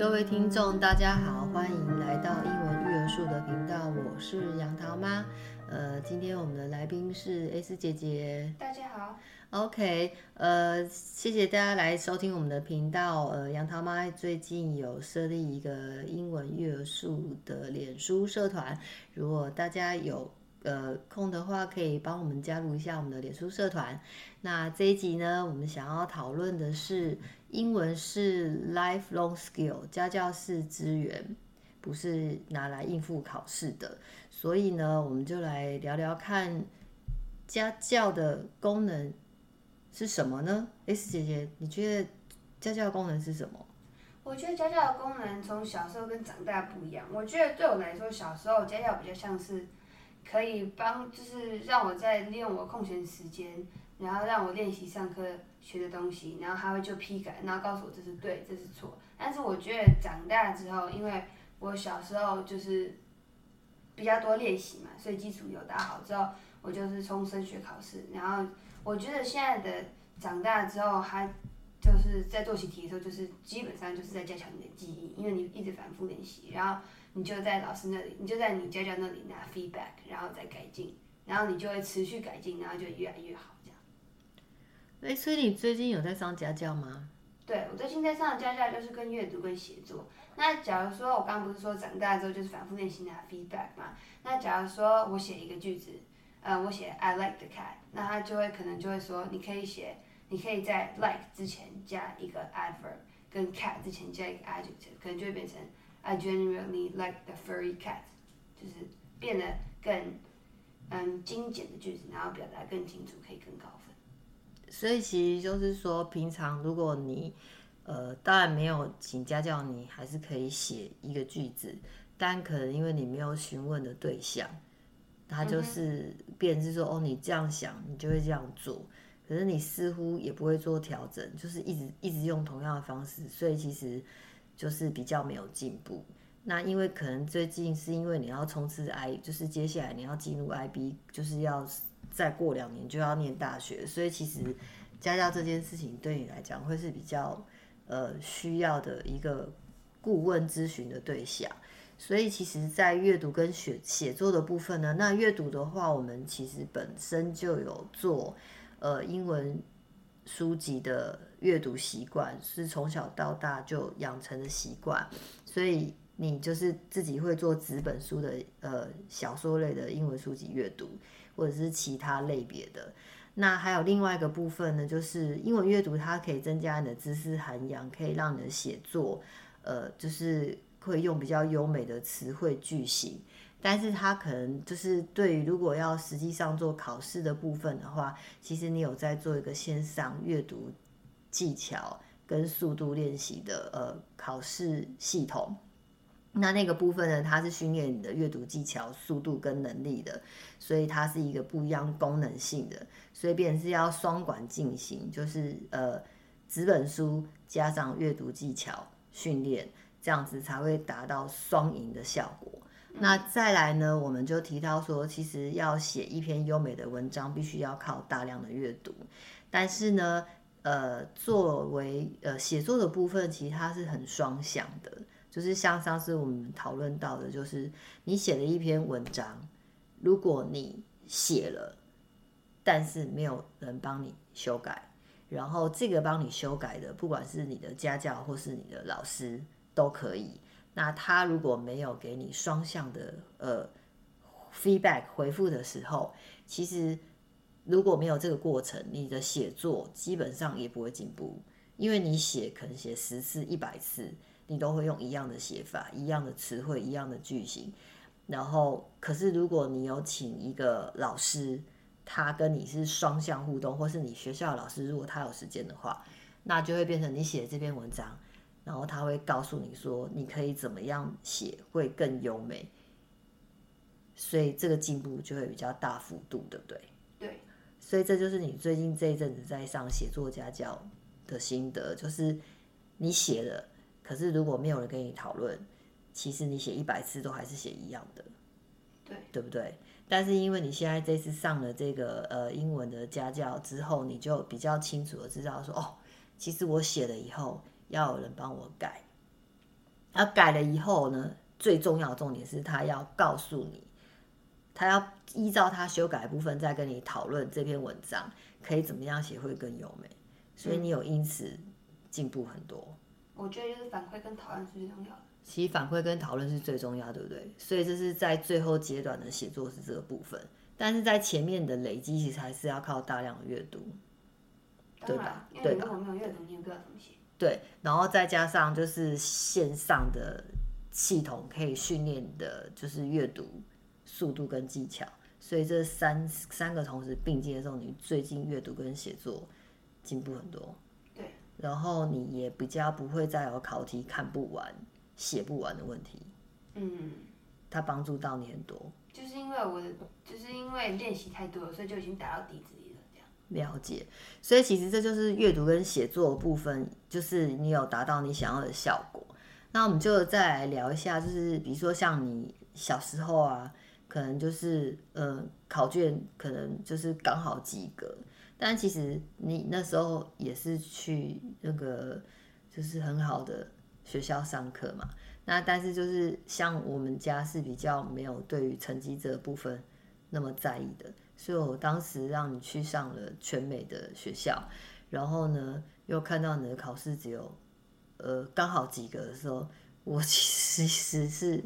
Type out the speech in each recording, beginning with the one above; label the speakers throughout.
Speaker 1: 各位听众，大家好，欢迎来到英文育儿树的频道，我是杨桃妈。呃，今天我们的来宾是 S 姐姐。
Speaker 2: 大家好。
Speaker 1: OK，呃，谢谢大家来收听我们的频道。呃，杨桃妈最近有设立一个英文育儿树的脸书社团，如果大家有呃空的话，可以帮我们加入一下我们的脸书社团。那这一集呢，我们想要讨论的是。英文是 lifelong skill，家教是资源，不是拿来应付考试的。所以呢，我们就来聊聊看家教的功能是什么呢？S 姐姐，你觉得家教的功能是什么？
Speaker 2: 我觉得家教的功能从小时候跟长大不一样。我觉得对我来说，小时候家教比较像是可以帮，就是让我在利用我空闲时间。然后让我练习上课学的东西，然后他会就批改，然后告诉我这是对，这是错。但是我觉得长大之后，因为我小时候就是比较多练习嘛，所以基础有打好之后，我就是冲升学考试。然后我觉得现在的长大之后，他就是在做习题的时候，就是基本上就是在加强你的记忆，因为你一直反复练习，然后你就在老师那里，你就在你家教那里拿 feedback，然后再改进，然后你就会持续改进，然后就越来越好。
Speaker 1: 哎，所以你最近有在上家教吗？
Speaker 2: 对，我最近在上的家教就是跟阅读跟写作。那假如说我刚刚不是说长大之后就是反复练习拿 feedback 嘛？那假如说我写一个句子，呃，我写 I like the cat，那他就会可能就会说，你可以写，你可以在 like 之前加一个 adverb，跟 cat 之前加一个 adjective，可能就会变成 I generally like the furry cat，就是变得更嗯精简的句子，然后表达更清楚，可以更高分。
Speaker 1: 所以其实就是说，平常如果你，呃，当然没有请家教，你还是可以写一个句子，但可能因为你没有询问的对象，他就是变成是说，哦，你这样想，你就会这样做，可是你似乎也不会做调整，就是一直一直用同样的方式，所以其实就是比较没有进步。那因为可能最近是因为你要冲刺 I，就是接下来你要进入 IB，就是要。再过两年就要念大学，所以其实家教这件事情对你来讲会是比较呃需要的一个顾问咨询的对象。所以其实，在阅读跟写写作的部分呢，那阅读的话，我们其实本身就有做呃英文书籍的阅读习惯，是从小到大就养成的习惯，所以你就是自己会做纸本书的呃小说类的英文书籍阅读。或者是其他类别的，那还有另外一个部分呢，就是英文阅读，它可以增加你的知识涵养，可以让你的写作，呃，就是会用比较优美的词汇句型。但是它可能就是对于如果要实际上做考试的部分的话，其实你有在做一个线上阅读技巧跟速度练习的呃考试系统。那那个部分呢，它是训练你的阅读技巧、速度跟能力的，所以它是一个不一样功能性的，所以变成是要双管进行，就是呃纸本书加上阅读技巧训练，这样子才会达到双赢的效果。那再来呢，我们就提到说，其实要写一篇优美的文章，必须要靠大量的阅读，但是呢，呃，作为呃写作的部分，其实它是很双向的。就是像上次我们讨论到的，就是你写了一篇文章，如果你写了，但是没有人帮你修改，然后这个帮你修改的，不管是你的家教或是你的老师都可以。那他如果没有给你双向的呃 feedback 回复的时候，其实如果没有这个过程，你的写作基本上也不会进步，因为你写可能写十次、一百次。你都会用一样的写法、一样的词汇、一样的句型，然后可是如果你有请一个老师，他跟你是双向互动，或是你学校的老师，如果他有时间的话，那就会变成你写这篇文章，然后他会告诉你说你可以怎么样写会更优美，所以这个进步就会比较大幅度，对不对？
Speaker 2: 对，
Speaker 1: 所以这就是你最近这一阵子在上写作家教的心得，就是你写了。可是如果没有人跟你讨论，其实你写一百次都还是写一样的，
Speaker 2: 对，
Speaker 1: 对不对？但是因为你现在这次上了这个呃英文的家教之后，你就比较清楚的知道说，哦，其实我写了以后要有人帮我改，啊改了以后呢，最重要的重点是他要告诉你，他要依照他修改的部分再跟你讨论这篇文章可以怎么样写会更优美，所以你有因此进步很多。
Speaker 2: 我觉得就是反馈跟讨论是最重要的。
Speaker 1: 其实反馈跟讨论是最重要，对不对？所以这是在最后阶段的写作是这个部分，但是在前面的累积其实还是要靠大量的阅读，对吧？对吧？
Speaker 2: 如果没有阅读，你也不知道怎么写。
Speaker 1: 对，然后再加上就是线上的系统可以训练的，就是阅读速度跟技巧，所以这三三个同时并进的时候，你最近阅读跟写作进步很多。
Speaker 2: 对，
Speaker 1: 然后你也比较不会再有考题看不完。写不完的问题，
Speaker 2: 嗯，
Speaker 1: 它帮助到你很多，
Speaker 2: 就是因为我的，就是因为练习太多了，所以就已经打到底子里了。这样
Speaker 1: 了解，所以其实这就是阅读跟写作的部分，就是你有达到你想要的效果。那我们就再来聊一下，就是比如说像你小时候啊，可能就是呃考卷可能就是刚好及格，但其实你那时候也是去那个就是很好的。学校上课嘛，那但是就是像我们家是比较没有对于成绩这部分那么在意的，所以我当时让你去上了全美的学校，然后呢又看到你的考试只有呃刚好及格的时候，我其实是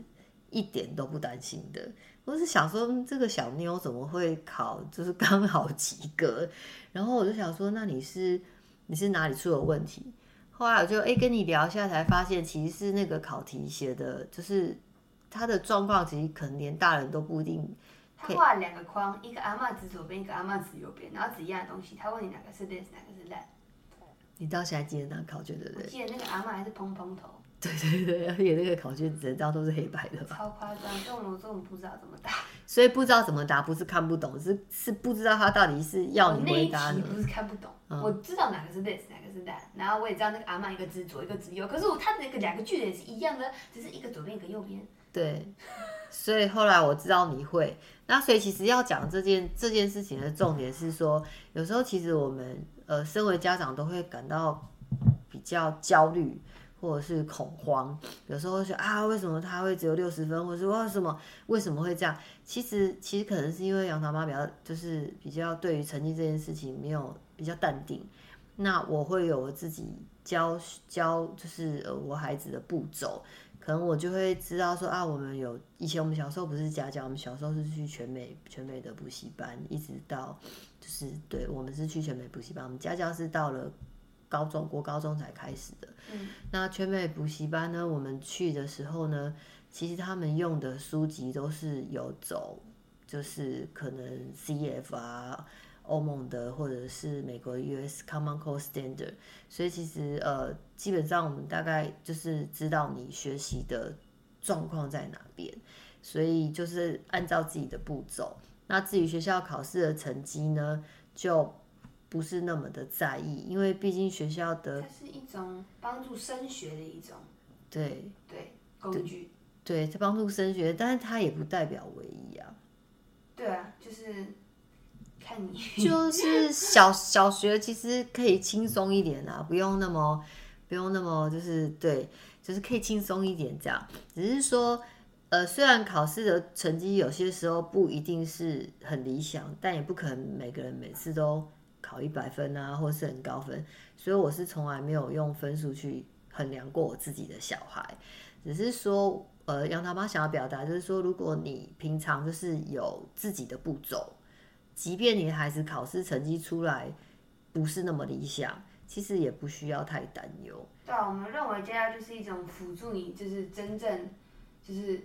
Speaker 1: 一点都不担心的。我是想说这个小妞怎么会考就是刚好及格，然后我就想说那你是你是哪里出了问题？后来我就哎、欸、跟你聊一下，才发现其实是那个考题写的，就是他的状况，其实可能连大人都不一定。
Speaker 2: 他画了两个框，一个阿嬷指左边，一个阿嬷指右边，然后指一样的东西。他问你哪个是 this，哪个是 that。
Speaker 1: 你到现在记得那个考卷对不对？
Speaker 2: 我记得那个阿嬷还是蓬蓬头。
Speaker 1: 对 对对，而且那个考卷整张都是黑白的吧？
Speaker 2: 超夸张，这种我这种不知道怎么答。
Speaker 1: 所以不知道怎么答，不是看不懂，是是不知道他到底是要你回答。
Speaker 2: 你不是看不懂，嗯、我知道哪个是 this，哪个是 that，然后我也知道那个阿曼一个字左，一个字右，可是我他那个两个句子也是一样的，只是一个左边，一个右边。
Speaker 1: 对，所以后来我知道你会，那所以其实要讲这件这件事情的重点是说，有时候其实我们呃身为家长都会感到比较焦虑。或者是恐慌，有时候会说啊，为什么他会只有六十分，或者是为什么为什么会这样？其实其实可能是因为杨桃妈比较就是比较对于成绩这件事情没有比较淡定。那我会有我自己教教就是呃我孩子的步骤，可能我就会知道说啊，我们有以前我们小时候不是家教，我们小时候是去全美全美的补习班，一直到就是对我们是去全美补习班，我们家教是到了。高中国高中才开始的，嗯，那全美补习班呢？我们去的时候呢，其实他们用的书籍都是有走，就是可能 CF 啊、欧盟的或者是美国 US Common Core Standard，所以其实呃，基本上我们大概就是知道你学习的状况在哪边，所以就是按照自己的步骤。那至于学校考试的成绩呢，就。不是那么的在意，因为毕竟学校的
Speaker 2: 它是一种帮助升学的一种，
Speaker 1: 对
Speaker 2: 对工具，
Speaker 1: 对，它帮助升学，但是它也不代表唯一啊。
Speaker 2: 对啊，就是看你，
Speaker 1: 就是小小学其实可以轻松一点啊，不用那么不用那么就是对，就是可以轻松一点这样。只是说，呃，虽然考试的成绩有些时候不一定是很理想，但也不可能每个人每次都。考一百分啊，或是很高分，所以我是从来没有用分数去衡量过我自己的小孩，只是说，呃，杨桃妈想要表达就是说，如果你平常就是有自己的步骤，即便你的孩子考试成绩出来不是那么理想，其实也不需要太担忧。
Speaker 2: 对啊，我们认为家教就是一种辅助你，就是真正就是。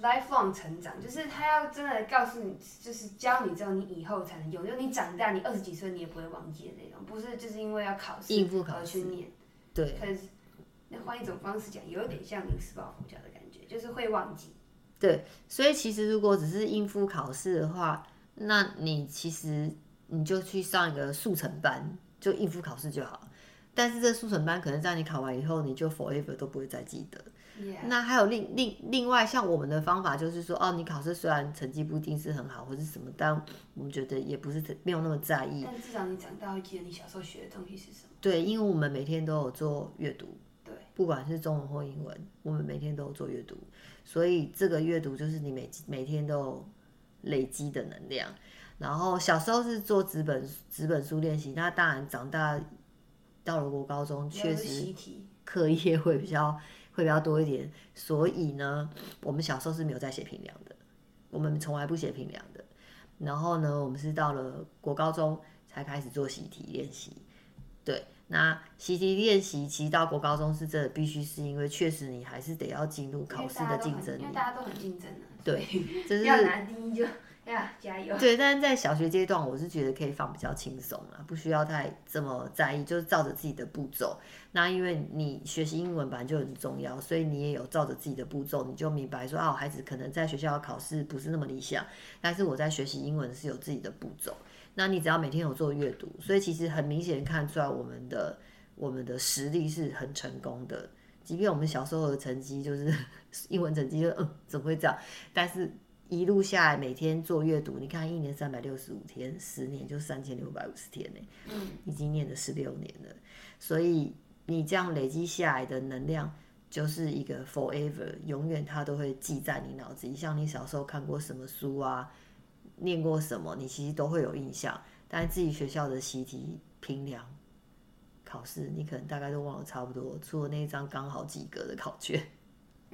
Speaker 2: Lifelong 成长就是他要真的告诉你，就是教你之后，你以后才能用。就你长大，你二十几岁，你也不会忘记的那种。不是就是因为要考试
Speaker 1: 应付考试
Speaker 2: 去念。
Speaker 1: 对。
Speaker 2: 可是那换一种方式讲，有点像临时抱佛脚的感觉，就是会忘记。
Speaker 1: 对，所以其实如果只是应付考试的话，那你其实你就去上一个速成班，就应付考试就好。但是这速成班可能在你考完以后，你就 forever 都不会再记得。那还有另另另外，像我们的方法就是说，哦，你考试虽然成绩不一定是很好，或是什么，但我们觉得也不是没有那么在意。
Speaker 2: 但至少你长大会记得你小时候学的东西是什么。
Speaker 1: 对，因为我们每天都有做阅读。
Speaker 2: 对。
Speaker 1: 不管是中文或英文，我们每天都有做阅读，所以这个阅读就是你每每天都有累积的能量。然后小时候是做纸本纸本书练习，那当然长大到了国高中，确实课业会比较会比较多一点。所以呢，我们小时候是没有在写评量的，我们从来不写评量的。然后呢，我们是到了国高中才开始做习题练习。对，那习题练习其实到国高中是真的必须，是因为确实你还是得要进入考试的竞争，
Speaker 2: 因为大家都很竞争的。
Speaker 1: 对，就是
Speaker 2: 要拿第一就。呀，加油！
Speaker 1: 对，但是在小学阶段，我是觉得可以放比较轻松了，不需要太这么在意，就是照着自己的步骤。那因为你学习英文本来就很重要，所以你也有照着自己的步骤，你就明白说啊，我孩子可能在学校考试不是那么理想，但是我在学习英文是有自己的步骤。那你只要每天有做阅读，所以其实很明显看出来我们的我们的实力是很成功的。即便我们小时候的成绩就是 英文成绩就嗯，怎么会这样？但是。一路下来，每天做阅读，你看一年三百六十五天，十年就三千六百五十天呢。嗯，已经念了十六年了，所以你这样累积下来的能量，就是一个 forever，永远它都会记在你脑子里。像你小时候看过什么书啊，念过什么，你其实都会有印象。但自己学校的习题评量考试，你可能大概都忘了差不多，除了那一张刚好及格的考卷。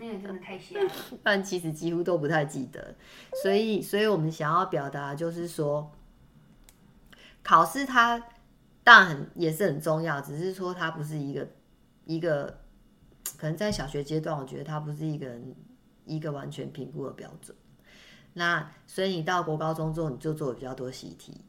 Speaker 2: 那个真的太瞎，
Speaker 1: 但其实几乎都不太记得，所以，所以我们想要表达就是说，考试它当然很也是很重要，只是说它不是一个一个，可能在小学阶段，我觉得它不是一个人一个完全评估的标准。那所以你到国高中之后，你就做的比较多习题，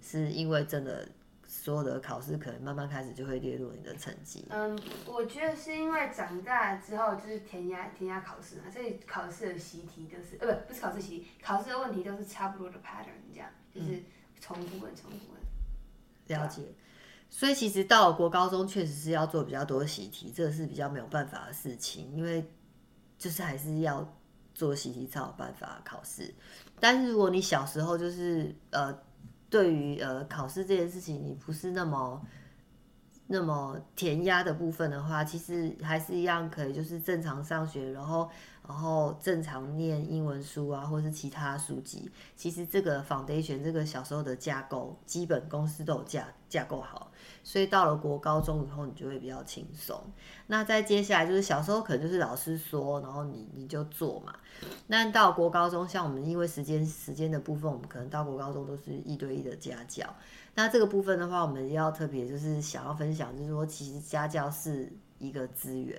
Speaker 1: 是因为真的。所有的考试可能慢慢开始就会列入你的成绩。
Speaker 2: 嗯，我觉得是因为长大之后就是填鸭填鸭考试嘛，所以考试的习题都是呃不不是考试习题，考试的问题都是差不多的 pattern，这样就是重复问重复问。
Speaker 1: 了解。所以其实到了国高中确实是要做比较多习题，这个是比较没有办法的事情，因为就是还是要做习题才有办法考试。但是如果你小时候就是呃。对于呃考试这件事情，你不是那么那么填鸭的部分的话，其实还是一样可以，就是正常上学，然后然后正常念英文书啊，或是其他书籍。其实这个 foundation 这个小时候的架构，基本公司都有架架构好。所以到了国高中以后，你就会比较轻松。那再接下来就是小时候可能就是老师说，然后你你就做嘛。那到国高中，像我们因为时间时间的部分，我们可能到国高中都是一对一的家教。那这个部分的话，我们要特别就是想要分享，就是说其实家教是一个资源，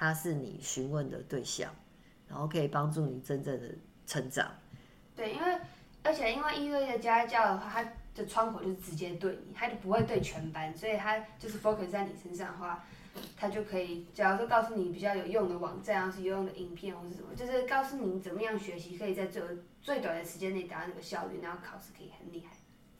Speaker 1: 它是你询问的对象，然后可以帮助你真正的成长。
Speaker 2: 对，因为而且因为一对一的家教的话，他的窗口就是直接对你，他就不会对全班，所以他就是 focus 在你身上的话，他就可以，假如说告诉你比较有用的网站，或是有用的影片或是什么，就是告诉你怎么样学习，可以在最最短的时间内达到那个效率，然后考试可以很厉害。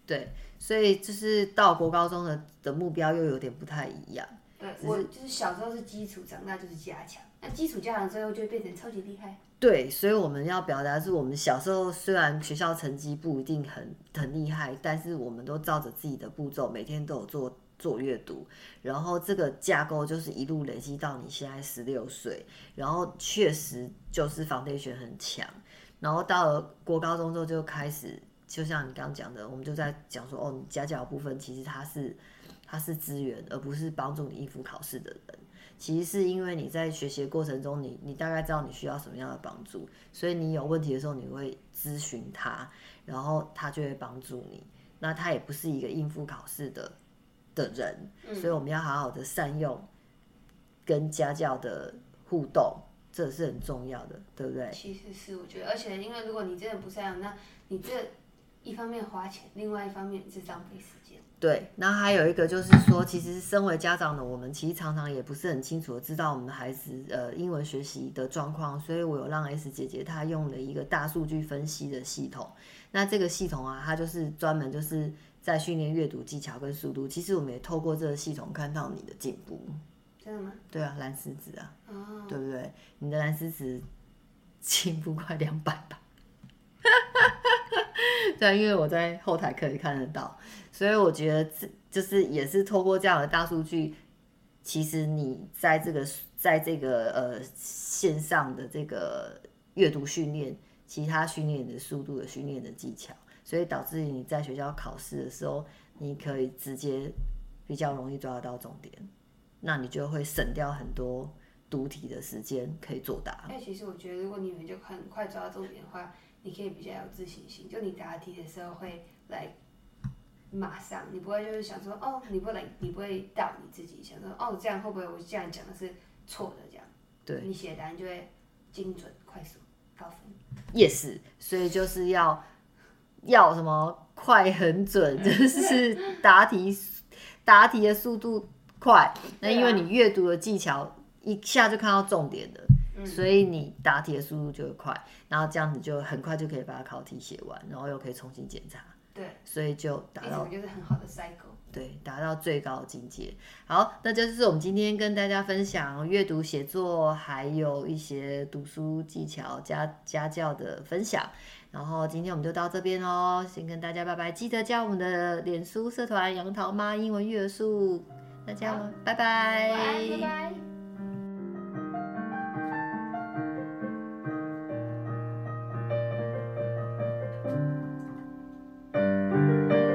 Speaker 1: 对，所以就是到国高中的的目标又有点不太一样。
Speaker 2: 对，我就是小时候是基础，长大就是加强，那基础加强之后就会变成超级厉害。
Speaker 1: 对，所以我们要表达的是，我们小时候虽然学校成绩不一定很很厉害，但是我们都照着自己的步骤，每天都有做做阅读，然后这个架构就是一路累积到你现在十六岁，然后确实就是 foundation 很强，然后到了国高中之后就开始，就像你刚刚讲的，我们就在讲说，哦，你家教部分其实它是它是资源，而不是帮助你应付考试的人。其实是因为你在学习的过程中你，你你大概知道你需要什么样的帮助，所以你有问题的时候，你会咨询他，然后他就会帮助你。那他也不是一个应付考试的的人，所以我们要好好的善用跟家教的互动，这是很重要的，对不对？
Speaker 2: 其实是我觉得，而且因为如果你真的不善用，那你这一方面花钱，另外一方面是浪费时间。
Speaker 1: 对，然后还有一个就是说，其实身为家长的我们，其实常常也不是很清楚的知道我们的孩子呃英文学习的状况，所以我有让 S 姐姐她用了一个大数据分析的系统。那这个系统啊，它就是专门就是在训练阅读技巧跟速度。其实我们也透过这个系统看到你的进步。
Speaker 2: 真的吗？
Speaker 1: 对啊，蓝狮子啊，
Speaker 2: 哦，
Speaker 1: 对不对？你的蓝狮子进步快两百吧。对，因为我在后台可以看得到，所以我觉得这就是也是透过这样的大数据，其实你在这个在这个呃线上的这个阅读训练，其他训练的速度的训练的技巧，所以导致你在学校考试的时候，你可以直接比较容易抓得到重点，那你就会省掉很多读题的时间，可以作答。
Speaker 2: 因为其实我觉得，如果你们就很快抓到重点的话，你可以比较有自信心，就你答题的时候会来。马上，你不会就是想说，哦，你不能，你不会到你自己想说，哦，这样会不会我这样讲的是错的？这样，
Speaker 1: 对，
Speaker 2: 你写答案就会精准、快速、高分。
Speaker 1: Yes，所以就是要要什么快、很准，就是答题答题的速度快。那因为你阅读的技巧一下就看到重点的，嗯、所以你答题的速度就会快，然后这样子就很快就可以把考题写完，然后又可以重新检查。
Speaker 2: 对，
Speaker 1: 所以就达到
Speaker 2: 就是很好的 cycle。
Speaker 1: 对，达到最高的境界。好，那就是我们今天跟大家分享阅读写作，还有一些读书技巧、家家教的分享。然后今天我们就到这边哦，先跟大家拜拜。记得加我们的脸书社团“杨桃妈英文育儿树”，大家拜拜。
Speaker 2: 拜拜。